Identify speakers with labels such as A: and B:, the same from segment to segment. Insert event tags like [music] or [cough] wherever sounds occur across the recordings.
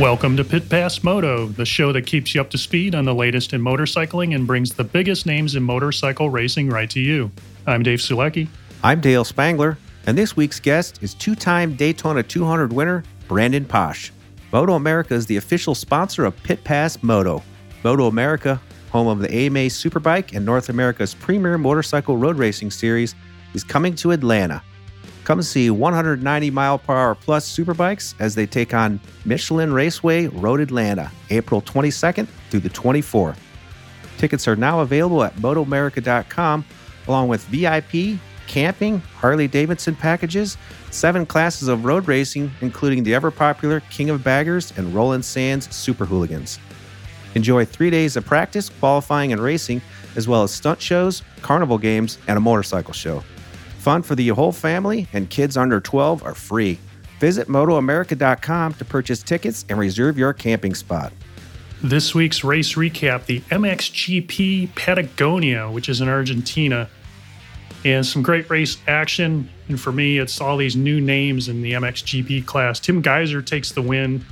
A: Welcome to Pit Pass Moto, the show that keeps you up to speed on the latest in motorcycling and brings the biggest names in motorcycle racing right to you. I'm Dave Sulecki.
B: I'm Dale Spangler, and this week's guest is two time Daytona 200 winner Brandon Paasch. Moto America is the official sponsor of Pit Pass Moto. MotoAmerica, home of the AMA Superbike and North America's premier motorcycle road racing series, is coming to Atlanta. Come see 190 mile per hour plus superbikes as they take on Michelin Raceway Road Atlanta, April 22nd through the 24th. Tickets are now available at motoamerica.com along with VIP, camping, Harley Davidson packages, seven classes of road racing, including the ever popular King of Baggers and Roland Sands Super Hooligans. Enjoy three days of practice, qualifying, and racing, as well as stunt shows, carnival games, and a motorcycle show. Fun for the whole family, and kids under 12 are free. Visit MotoAmerica.com to purchase tickets and reserve your camping spot.
A: This week's race recap the MXGP Patagonia, which is in Argentina, and some great race action. And for me, it's all these new names in the MXGP class. Tim Gajser takes the win.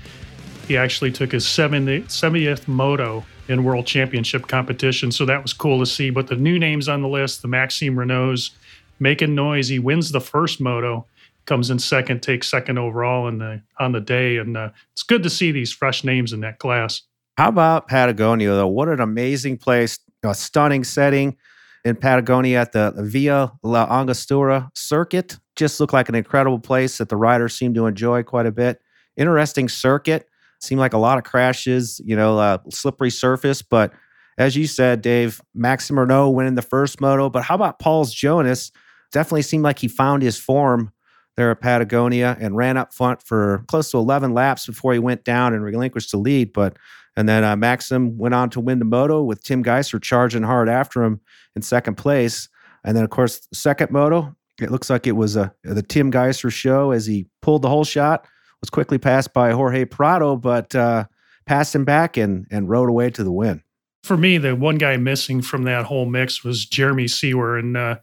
A: He actually took his 70th moto in World Championship competition, so that was cool to see. But the new names on the list, the Maxime Renaults, making noise. He wins the first moto, comes in second, takes second overall in the on the day, and uh, it's good to see these fresh names in that class.
B: How about Patagonia though? What an amazing place! A stunning setting in Patagonia at the Villa La Angostura circuit. Just looked like an incredible place that the riders seem to enjoy quite a bit. Interesting circuit. Seemed like a lot of crashes, you know, uh, slippery surface, but as you said, Dave, Maxime Renaux winning the first moto. But how about Pauls Jonass? Definitely seemed like he found his form there at Patagonia and ran up front for close to 11 laps before he went down and relinquished the lead. But and then uh, Maxim went on to win the moto with Tim Gajser charging hard after him in second place. And then, of course, second moto, it looks like it was a, uh, the Tim Gajser show as he pulled the whole shot, was quickly passed by Jorge Prado, but uh, passed him back and, and rode away to the win.
A: For me, the one guy missing from that whole mix was Jeremy Seewer. And uh,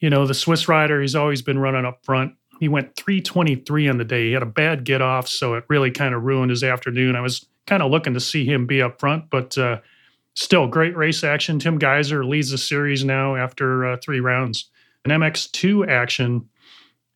A: you know, the Swiss rider, he's always been running up front. He went 323 on the day. He had a bad get off, so it really kind of ruined his afternoon. I was kind of looking to see him be up front, but uh, still great race action. Tim Gajser leads the series now after uh, three rounds. An MX2 action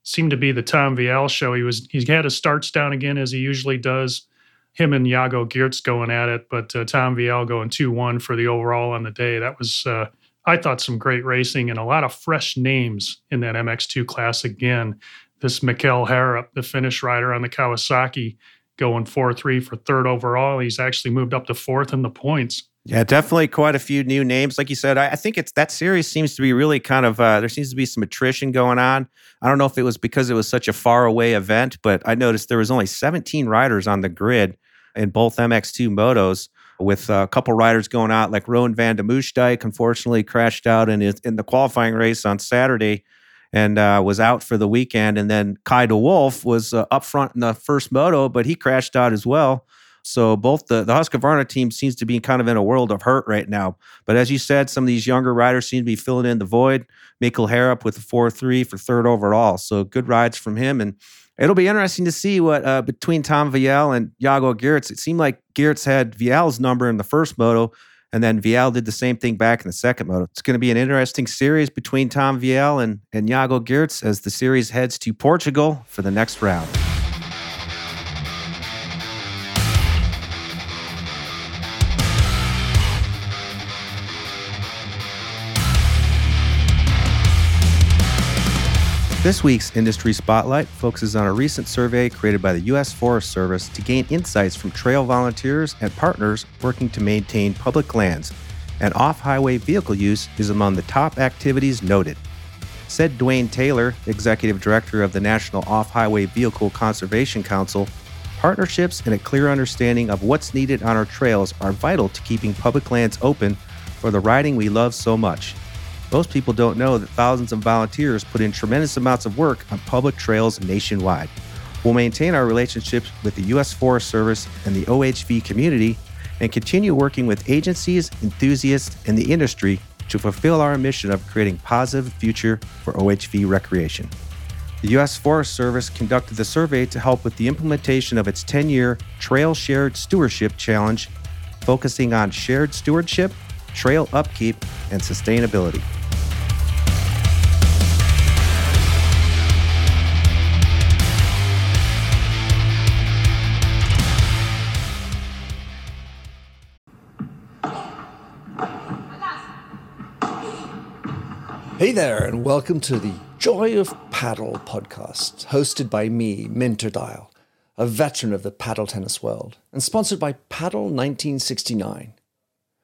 A: seemed to be the Tom Vialle show. He was he had his starts down again as he usually does. Him and Jago Geerts going at it, but uh, Tom Vialle going 2 1 for the overall on the day. That was uh, I thought some great racing and a lot of fresh names in that MX2 class again. This Mikkel Haarup, the Finnish rider on the Kawasaki, going 4 3 for third overall. He's actually moved up to fourth in the points.
B: Yeah, definitely quite a few new names. Like you said, I, I think it's that series seems to be really kind of uh, there seems to be some attrition going on. I don't know if it was because it was such a far away event, but I noticed there was only 17 riders on the grid in both MX2 motos with a couple riders going out, like Roan van de Moosdijk, unfortunately crashed out in, his, in the qualifying race on Saturday and uh, was out for the weekend. And then Kay de Wolf was uh, up front in the first moto, but he crashed out as well. So both the, the Husqvarna team seems to be kind of in a world of hurt right now. But as you said, some of these younger riders seem to be filling in the void. Mikkel Haarup with a 4-3 for third overall. So good rides from him. And It'll be interesting to see what uh, between Tom Vialle and Jago Geerts. It seemed like Geerts had Vialle's number in the first moto, and then Vialle did the same thing back in the second moto. It's going to be an interesting series between Tom Vialle and, and Jago Geerts as the series heads to Portugal for the next round. This week's Industry Spotlight focuses on a recent survey created by the U.S. Forest Service to gain insights from trail volunteers and partners working to maintain public lands, and off highway vehicle use is among the top activities noted. Said Duane Taylor, Executive Director of the National Off Highway Vehicle Conservation Council, partnerships and a clear understanding of what's needed on our trails are vital to keeping public lands open for the riding we love so much most people don't know that thousands of volunteers put in tremendous amounts of work on public trails nationwide. We'll maintain our relationships with the U.S. Forest Service and the OHV community and continue working with agencies, enthusiasts, and the industry to fulfill our mission of creating a positive future for OHV recreation. The U.S. Forest Service conducted the survey to help with the implementation of its 10 year Trail Shared Stewardship Challenge, focusing on shared stewardship, trail upkeep, and sustainability.
C: Hey there, and welcome to the Joy of Paddle podcast, hosted by me, Minter Dial, a veteran of the paddle tennis world, and sponsored by Paddle 1969.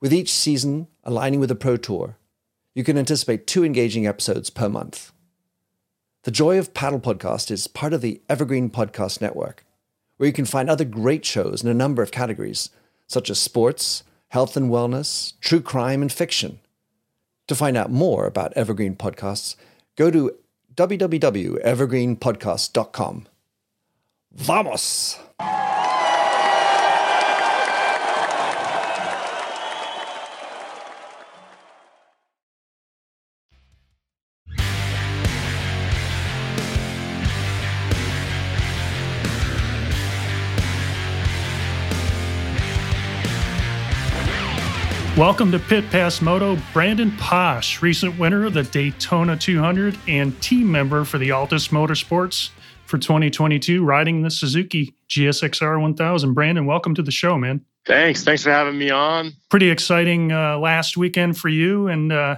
C: With each season aligning with the Pro Tour, you can anticipate two engaging episodes per month. The Joy of Paddle podcast is part of the Evergreen Podcast Network, where you can find other great shows in a number of categories, such as sports, health and wellness, true crime, and fiction. To find out more about Evergreen Podcasts, go to www.evergreenpodcast.com. Vamos!
A: Welcome to Pit Pass Moto, Brandon Paasch, recent winner of the Daytona 200 and team member for the Altus Motorsports for 2022, riding the Suzuki GSXR 1000. Brandon, welcome to the show, man.
D: Thanks. Thanks for having me on.
A: Pretty exciting uh, last weekend for you. And uh,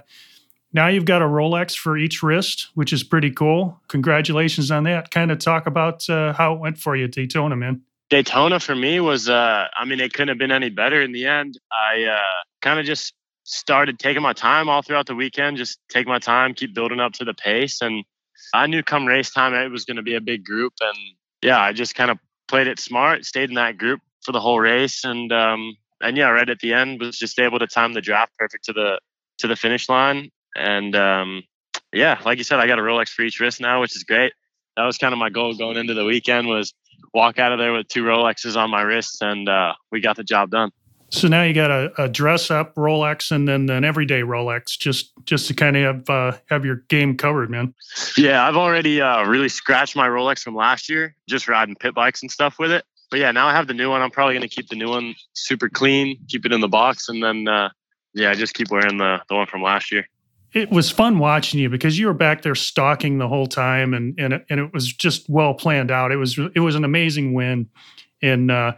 A: now you've got a Rolex for each wrist, which is pretty cool. Congratulations on that. Kind of talk about uh, how it went for you at Daytona, man.
D: Daytona for me was, uh, I mean, it couldn't have been any better in the end. I uh, kind of just started taking my time all throughout the weekend, just take my time, keep building up to the pace. And I knew come race time, it was going to be a big group. And yeah, I just kind of played it smart, stayed in that group for the whole race. And, um, and yeah, right at the end was just able to time the draft perfect to the, to the finish line. And, um, yeah, like you said, I got a Rolex for each wrist now, which is great. That was kind of my goal going into the weekend was walk out of there with two Rolexes on my wrists, and uh, we got the job done.
A: So now you got a, a, dress up Rolex and then an everyday Rolex, just just to kind of have uh, have your game covered, man.
D: Yeah, I've already uh, really scratched my Rolex from last year, just riding pit bikes and stuff with it. But yeah, now I have the new one. I'm probably gonna keep the new one super clean, keep it in the box, and then uh, yeah, just keep wearing the the one from last year
A: it was fun watching you because you were back there stalking the whole time and and it, and it was just well planned out. It was it was an amazing win, and uh,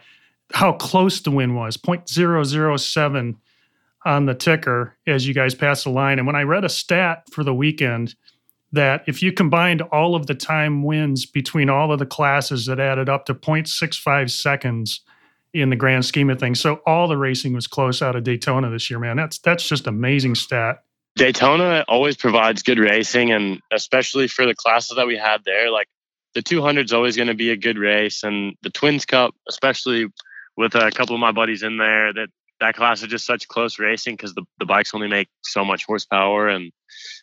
A: how close the win was 0.007 on the ticker as you guys passed the line. And when I read a stat for the weekend that if you combined all of the time wins between all of the classes, that added up to 0.65 seconds in the grand scheme of things. So all the racing was close out of Daytona this year, man. That's that's just amazing stat.
D: Daytona always provides good racing, and especially for the classes that we had there, like the 200 is always going to be a good race, and the Twins Cup, especially with a couple of my buddies in there, that that class is just such close racing because the, the bikes only make so much horsepower, and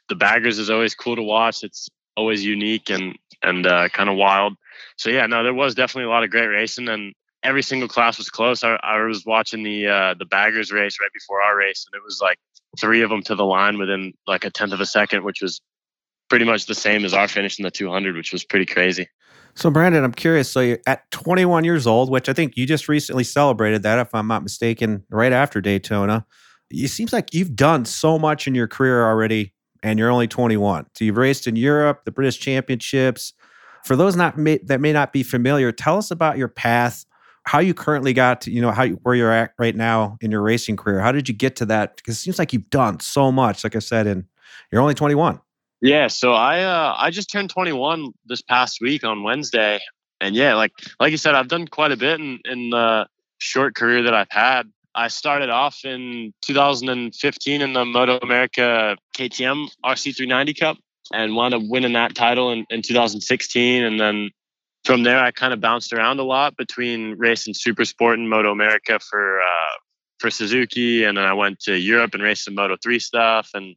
D: the baggers is always cool to watch. It's always unique and and uh, kind of wild. So yeah, no, there was definitely a lot of great racing, and every single class was close. I, I was watching the uh, the baggers race right before our race, and it was like three of them to the line within like a tenth of a second, which was pretty much the same as our finish in the 200, which was pretty crazy.
B: So, Brandon, I'm curious. So, you're at 21 years old, which I think you just recently celebrated that, if I'm not mistaken, right after Daytona. It seems like you've done so much in your career already, and you're only 21. So, you've raced in Europe, the British Championships. For those not may, that may not be familiar, tell us about your path how you currently got to, you know, how you, where you're at right now in your racing career. How did you get to that? Because it seems like you've done so much. Like I said, and you're only 21.
D: Yeah, so I uh, I just turned 21 this past week on Wednesday, and yeah, like like you said, I've done quite a bit in in the short career that I've had. I started off in 2015 in the MotoAmerica KTM RC390 Cup and wound up winning that title in, in 2016, and then from there, I kind of bounced around a lot between racing Super Sport and MotoAmerica for uh, for Suzuki, and then I went to Europe and raced some Moto Three stuff. And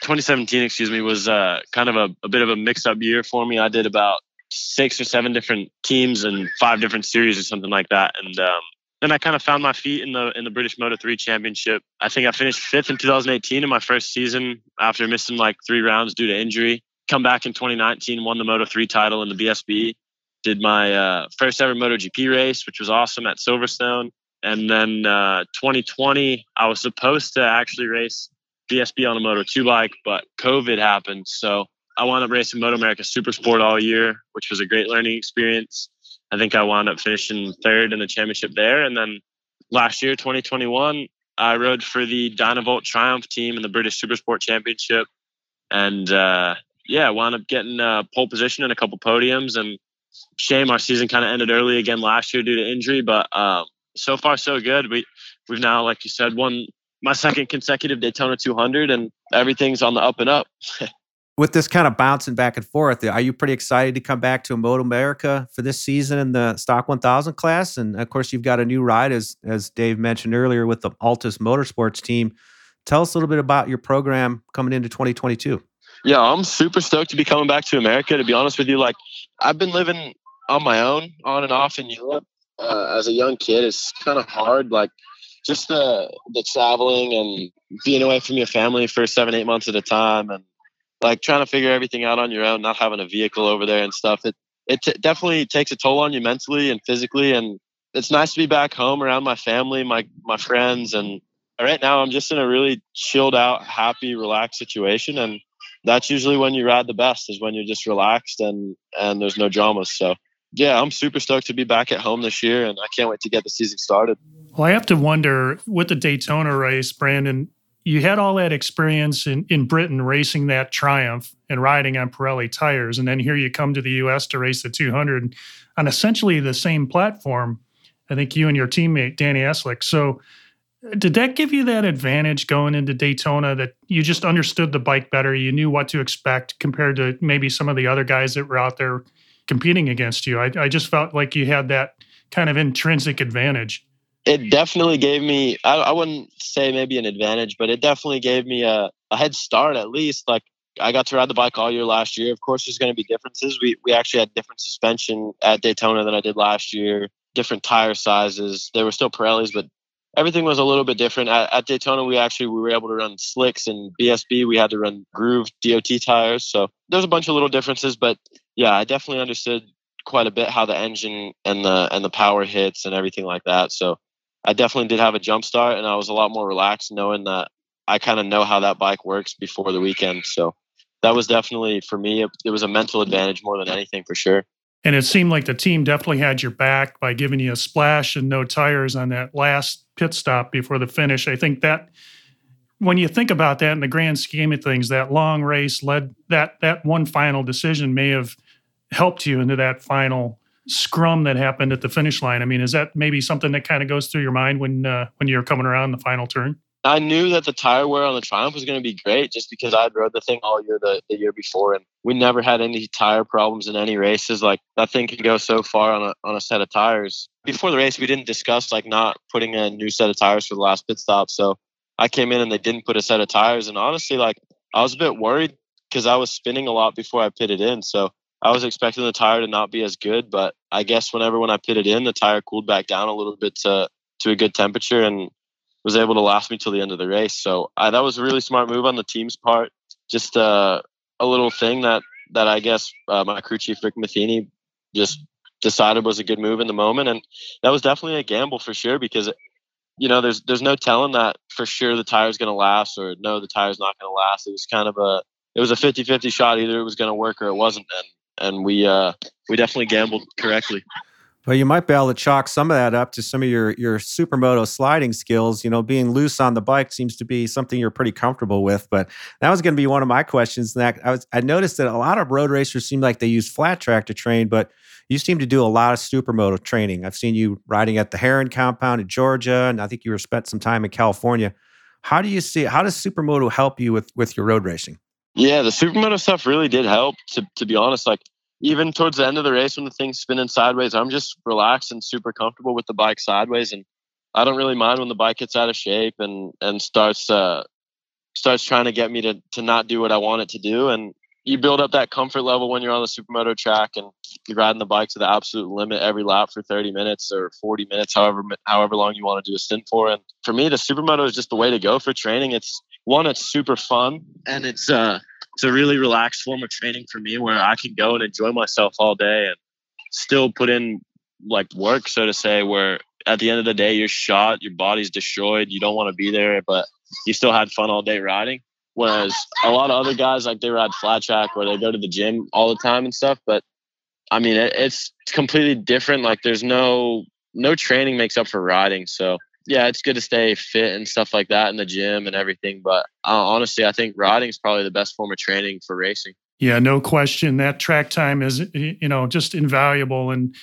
D: 2017, excuse me, was uh, kind of a, a bit of a mix-up year for me. I did about six or seven different teams and five different series or something like that, and um, then I kind of found my feet in the in the British Moto 3 Championship. I think I finished fifth in 2018 in my first season after missing like three rounds due to injury. Come back in 2019, won the Moto 3 title in the BSB. Did my uh, first ever MotoGP race, which was awesome at Silverstone. And then uh, 2020, I was supposed to actually race BSB on a Moto 2 bike, but COVID happened. So I wound up racing Moto America Super Sport all year, which was a great learning experience. I think I wound up finishing third in the championship there. And then last year, 2021, I rode for the Dynavolt Triumph team in the British Supersport Championship. And uh, yeah, wound up getting a pole position and a couple podiums. And shame our season kind of ended early again last year due to injury. But um, so far, so good. We, we've now, like you said, won my second consecutive Daytona 200, and everything's on the up and up. [laughs]
B: with this kind of bouncing back and forth, are you pretty excited to come back to MotoAmerica for this season in the Stock 1000 class? And of course, you've got a new ride, as as Dave mentioned earlier, with the Altus Motorsports team. Tell us a little bit about your program coming into 2022.
D: Yeah, I'm super stoked to be coming back to America. To be honest with you, like I've been living on my own, on and off in Europe uh, as a young kid. It's kind of hard, like just the the traveling and being away from your family for seven, eight months at a time, and like trying to figure everything out on your own, not having a vehicle over there and stuff. It it t- definitely takes a toll on you mentally and physically. And it's nice to be back home around my family, my my friends, and right now I'm just in a really chilled out, happy, relaxed situation. And that's usually when you ride the best is when you're just relaxed and and there's no dramas. So yeah, I'm super stoked to be back at home this year, and I can't wait to get the season started.
A: Well, I have to wonder with the Daytona race, Brandon you had all that experience in, in Britain racing that Triumph and riding on Pirelli tires. And then here you come to the US to race the 200 on essentially the same platform. I think you and your teammate, Danny Eslick. So, did that give you that advantage going into Daytona that you just understood the bike better? You knew what to expect compared to maybe some of the other guys that were out there competing against you? I, I just felt like you had that kind of intrinsic advantage
D: it definitely gave me I, I, wouldn't say maybe an advantage but it definitely gave me a, a head start at least like i got to ride the bike all year last year of course there's going to be differences we, we actually had different suspension at daytona than i did last year different tire sizes there were still pirellis but everything was a little bit different at, at daytona we actually we were able to run slicks and bsb we had to run groove dot tires so there's a bunch of little differences but yeah i definitely understood quite a bit how the engine and the and the power hits and everything like that so I definitely did have a jump start and I was a lot more relaxed knowing that I kind of know how that bike works before the weekend. So that was definitely for me, it, it was a mental advantage more than anything for sure.
A: And it seemed like the team definitely had your back by giving you a splash and no tires on that last pit stop before the finish. I think that when you think about that in the grand scheme of things, that long race led that that one final decision may have helped you into that final scrum that happened at the finish line. I mean, is that maybe something that kind of goes through your mind when uh, when you're coming around the final turn?
D: I knew that the tire wear on the Triumph was going to be great just because I'd rode the thing all year the, the year before, and we never had any tire problems in any races. Like that thing can go so far on a on a set of tires. Before the race, we didn't discuss like not putting a new set of tires for the last pit stop. So I came in and they didn't put a set of tires, and honestly, like I was a bit worried because I was spinning a lot before I pitted in. So I was expecting the tire to not be as good, but I guess whenever when I pitted in, the tire cooled back down a little bit to to a good temperature and was able to last me till the end of the race. So I, that was a really smart move on the team's part. Just uh, a little thing that that I guess uh, my crew chief Rick Matheny just decided was a good move in the moment, and that was definitely a gamble for sure because you know there's there's no telling that for sure the tire's going to last or no the tire's not going to last. It was kind of a it was a 50-50 shot either it was going to work or it wasn't and and we uh, we definitely gambled correctly.
B: Well, you might be able to chalk some of that up to some of your your supermoto sliding skills. You know, being loose on the bike seems to be something you're pretty comfortable with. But that was going to be one of my questions. That I was I noticed that a lot of road racers seem like they use flat track to train, but you seem to do a lot of supermoto training. I've seen you riding at the Heron compound in Georgia, and I think you were spent some time in California. How do you see? How does supermoto help you with with your road racing?
D: Yeah, the supermoto stuff really did help. To to be honest, like even towards the end of the race when the thing's spinning sideways, I'm just relaxed and super comfortable with the bike sideways, and I don't really mind when the bike gets out of shape and and starts uh, starts trying to get me to to not do what I want it to do. And you build up that comfort level when you're on the supermoto track and you're riding the bike to the absolute limit every lap for 30 minutes or 40 minutes, however however long you want to do a stint for. And for me, the supermoto is just the way to go for training. It's one, it's super fun, and it's uh it's a really relaxed form of training for me where I can go and enjoy myself all day and still put in like work, so to say, where at the end of the day you're shot, your body's destroyed, you don't want to be there, but you still had fun all day riding. Whereas a lot of other guys like they ride flat track where they go to the gym all the time and stuff. But I mean, it, it's completely different. Like there's no no training makes up for riding. So yeah, it's good to stay fit and stuff like that in the gym and everything. But uh, honestly, I think riding is probably the best form of training for racing.
A: Yeah, no question. That track time is, you know, just invaluable. And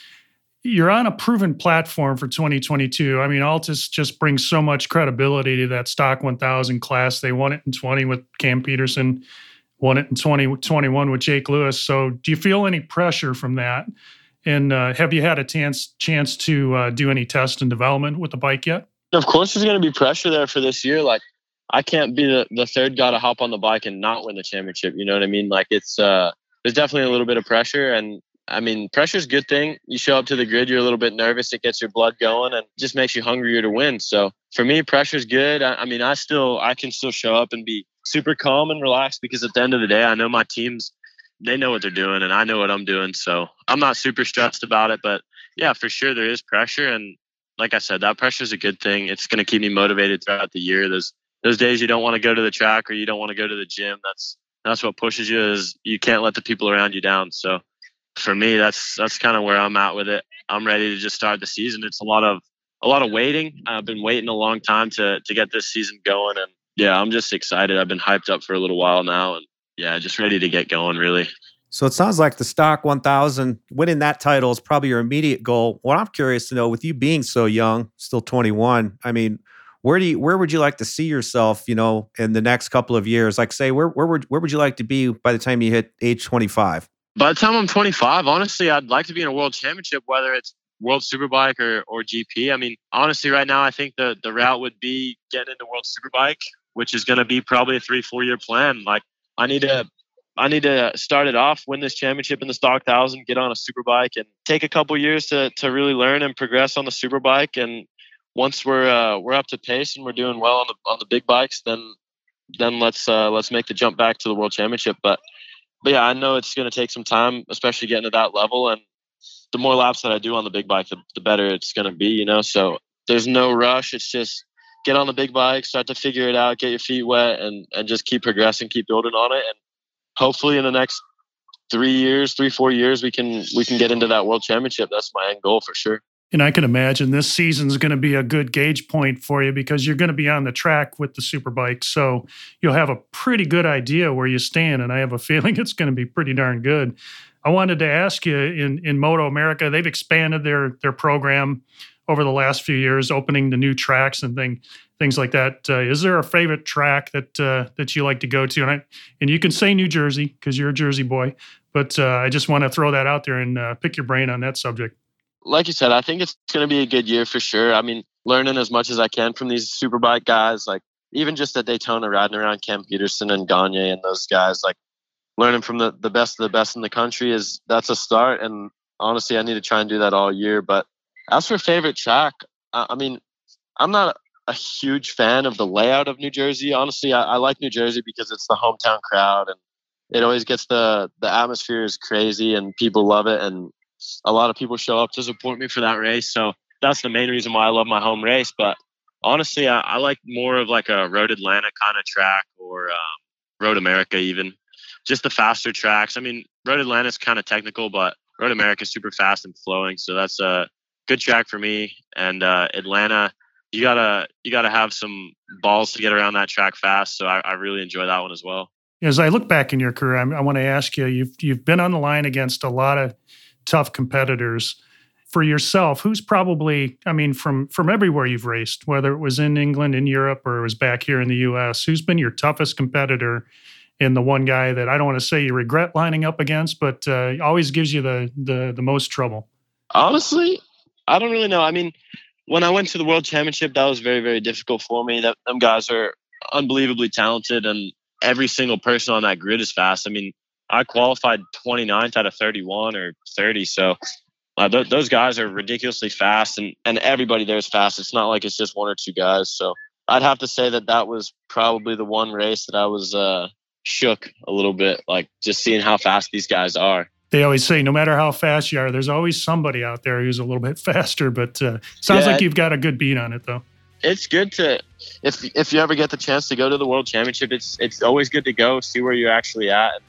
A: you're on a proven platform for 2022. I mean, Altus just brings so much credibility to that stock 1000 class. They won it in 20 with Cam Petersen, won it in 2021 with Jake Lewis. So, do you feel any pressure from that? And uh, have you had a chance chance to uh, do any test and development with the bike yet?
D: Of course, there's going to be pressure there for this year. Like, I can't be the, the third guy to hop on the bike and not win the championship. You know what I mean? Like, it's uh, there's definitely a little bit of pressure, and I mean, pressure's a good thing. You show up to the grid, you're a little bit nervous. It gets your blood going and just makes you hungrier to win. So for me, pressure's good. I, I, mean, I still, I can still show up and be super calm and relaxed because at the end of the day, I know my teams, they know what they're doing and I know what I'm doing. So I'm not super stressed about it. But yeah, for sure, there is pressure. And like I said, that pressure is a good thing. It's going to keep me motivated throughout the year. Those, those days you don't want to go to the track or you don't want to go to the gym. That's, that's what pushes you is you can't let the people around you down. So for me, that's that's kind of where I'm at with it. I'm ready to just start the season. It's a lot of a lot of waiting. I've been waiting a long time to to get this season going, and yeah, I'm just excited. I've been hyped up for a little while now, and yeah, just ready to get going. Really.
B: So it sounds like the stock 1000 winning that title is probably your immediate goal. What I'm curious to know, with you being so young, still 21, I mean, where do you where would you like to see yourself you know in the next couple of years like say where where would where would you like to be by the time you hit age 25
D: by the time I'm 25, honestly, I'd like to be in a world championship, whether it's World Superbike or, or GP. I mean, honestly, right now, I think the, the route would be getting into World Superbike, which is going to be probably a three, four year plan. Like, I need to. I need to start it off, win this championship in the stock thousand, get on a superbike, and take a couple years to, to really learn and progress on the superbike. And once we're uh, we're up to pace and we're doing well on the on the big bikes, then then let's uh, let's make the jump back to the world championship. But but yeah, I know it's going to take some time, especially getting to that level. And the more laps that I do on the big bike, the, the better it's going to be, you know? So there's no rush. It's just get on the big bike, start to figure it out, get your feet wet, and, and just keep progressing, keep building on it. And hopefully in the next three years, three, four years, we can, we can get into that world championship. That's my end goal for sure.
A: And I can imagine this season's going to be a good gauge point for you because you're going to be on the track with the superbike. So you'll have a pretty good idea where you stand. And I have a [laughs] feeling it's going to be pretty darn good. I wanted to ask you in, in MotoAmerica, they've expanded their, their program over the last few years, opening the new tracks and thing, things like that. Uh, is there a favorite track that uh, that you like to go to? And I, and you can say New Jersey because you're a Jersey boy, but uh, I just want to throw that out there and uh, pick your brain on that subject
D: like you said, I think it's going to be a good year for sure. I mean, learning as much as I can from these superbike guys, like even just at Daytona, riding around Cam Petersen and Gagne and those guys, like learning from the, the best of the best in the country is that's a start. And honestly, I need to try and do that all year. But as for favorite track, I, mean, I'm not a huge fan of the layout of New Jersey. Honestly, I, I like New Jersey because it's the hometown crowd and it always gets the the atmosphere is crazy and people love it and a lot of people show up to support me for that race. So that's the main reason why I love my home race. But honestly, I, I like more of like a Road Atlanta kind of track or um, Road America, even just the faster tracks. I mean, Road Atlanta is kind of technical, but Road America is super fast and flowing. So that's a good track for me. And uh, Atlanta, you gotta you gotta have some balls to get around that track fast. So I, I really enjoy that one as well.
A: As I look back in your career, I, I want to ask you: you've you've been on the line against a lot of tough competitors. For yourself, who's probably, I mean, from from everywhere you've raced, whether it was in England, in Europe, or it was back here in the US, who's been your toughest competitor and the one guy that I don't want to say you regret lining up against, but uh, always gives you the the the most trouble?
D: Honestly, I don't really know. I mean, when I went to the World Championship, that was very very difficult for me. That them guys are unbelievably talented, and every single person on that grid is fast. I mean, I qualified 29th out of 31 or 30, so. Uh, th- those guys are ridiculously fast, and, and everybody there is fast. It's not like it's just one or two guys. So I'd have to say that that was probably the one race that I was uh, shook a little bit, like just seeing how fast these guys are.
A: They always say, no matter how fast you are, there's always somebody out there who's a little bit [laughs] faster. But uh, sounds
D: Yeah.
A: like you've got a good beat on it, though.
D: It's good to if if you ever get the chance to go to the World Championship, it's it's always good to go see where you're actually at.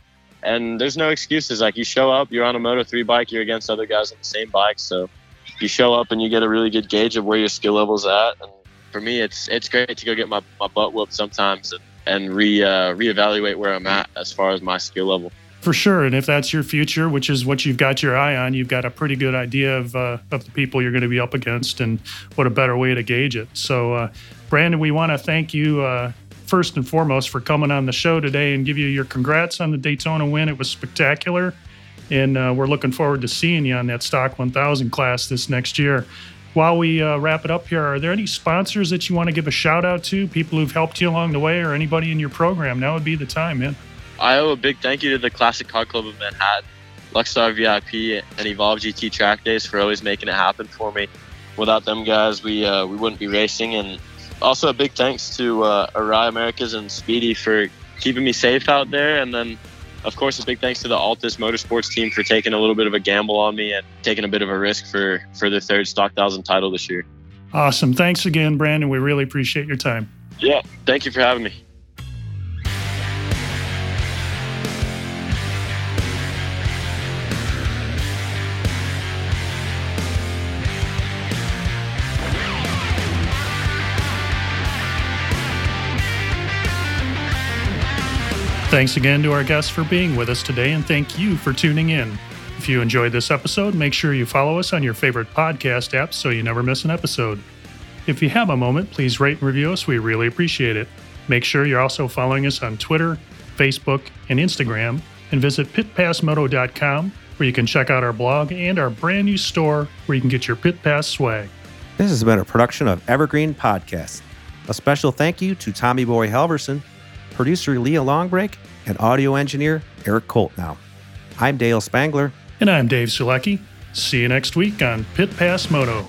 D: And there's no excuses. Like you show up, you're on a Moto three bike, you're against other guys on the same bike, so you show up and you get a really good gauge of where your skill level's at. And for me, it's it's great to go get my, my butt whooped sometimes and, and re uh, reevaluate where I'm at as far as my skill level.
A: For sure. And if that's your future, which is what you've got your eye on, you've got a pretty good idea of, uh, of the people you're going to be up against and what a better way to gauge it. So, uh, Brandon, we want to thank you uh, first and foremost for coming on the show today and give you your congrats on the Daytona win. It was spectacular. And uh, we're looking forward to seeing you on that Stock 1000 class this next year. While we uh, wrap it up here, are there any sponsors that you want to give a shout out to, people who've helped you along the way, or anybody in your program? Now would be the time, man.
D: I owe a big thank you to the Classic Car Club of Manhattan, Luxstar VIP, and Evolve GT Track Days for always making it happen for me. Without them guys, we uh, we wouldn't be racing. And also a big thanks to uh, Arai Americas and Speedy for keeping me safe out there. And then, of course, a big thanks to the Altus Motorsports team for taking a little bit of a gamble on me and taking a bit of a risk for for the third Stock Thousand title this year.
A: Awesome. Thanks again, Brandon. We really appreciate your time.
D: Yeah, thank you for having me.
A: Thanks again to our guests for being with us today, and thank you for tuning in. If you enjoyed this episode, make sure you follow us on your favorite podcast apps so you never miss an episode. If you have a moment, please rate and review us. We really appreciate it. Make sure you're also following us on Twitter, Facebook, and Instagram, and visit pitpassmoto.com where you can check out our blog and our brand new store where you can get your Pit Pass swag.
B: This has been a production of Evergreen Podcast. A special thank you to Tommy Boy Halverson, producer Leah Longbrake, and audio engineer Eric Koltnow, I'm Dale Spangler.
A: And I'm Dave Sulecki. See you next week on Pit Pass Moto.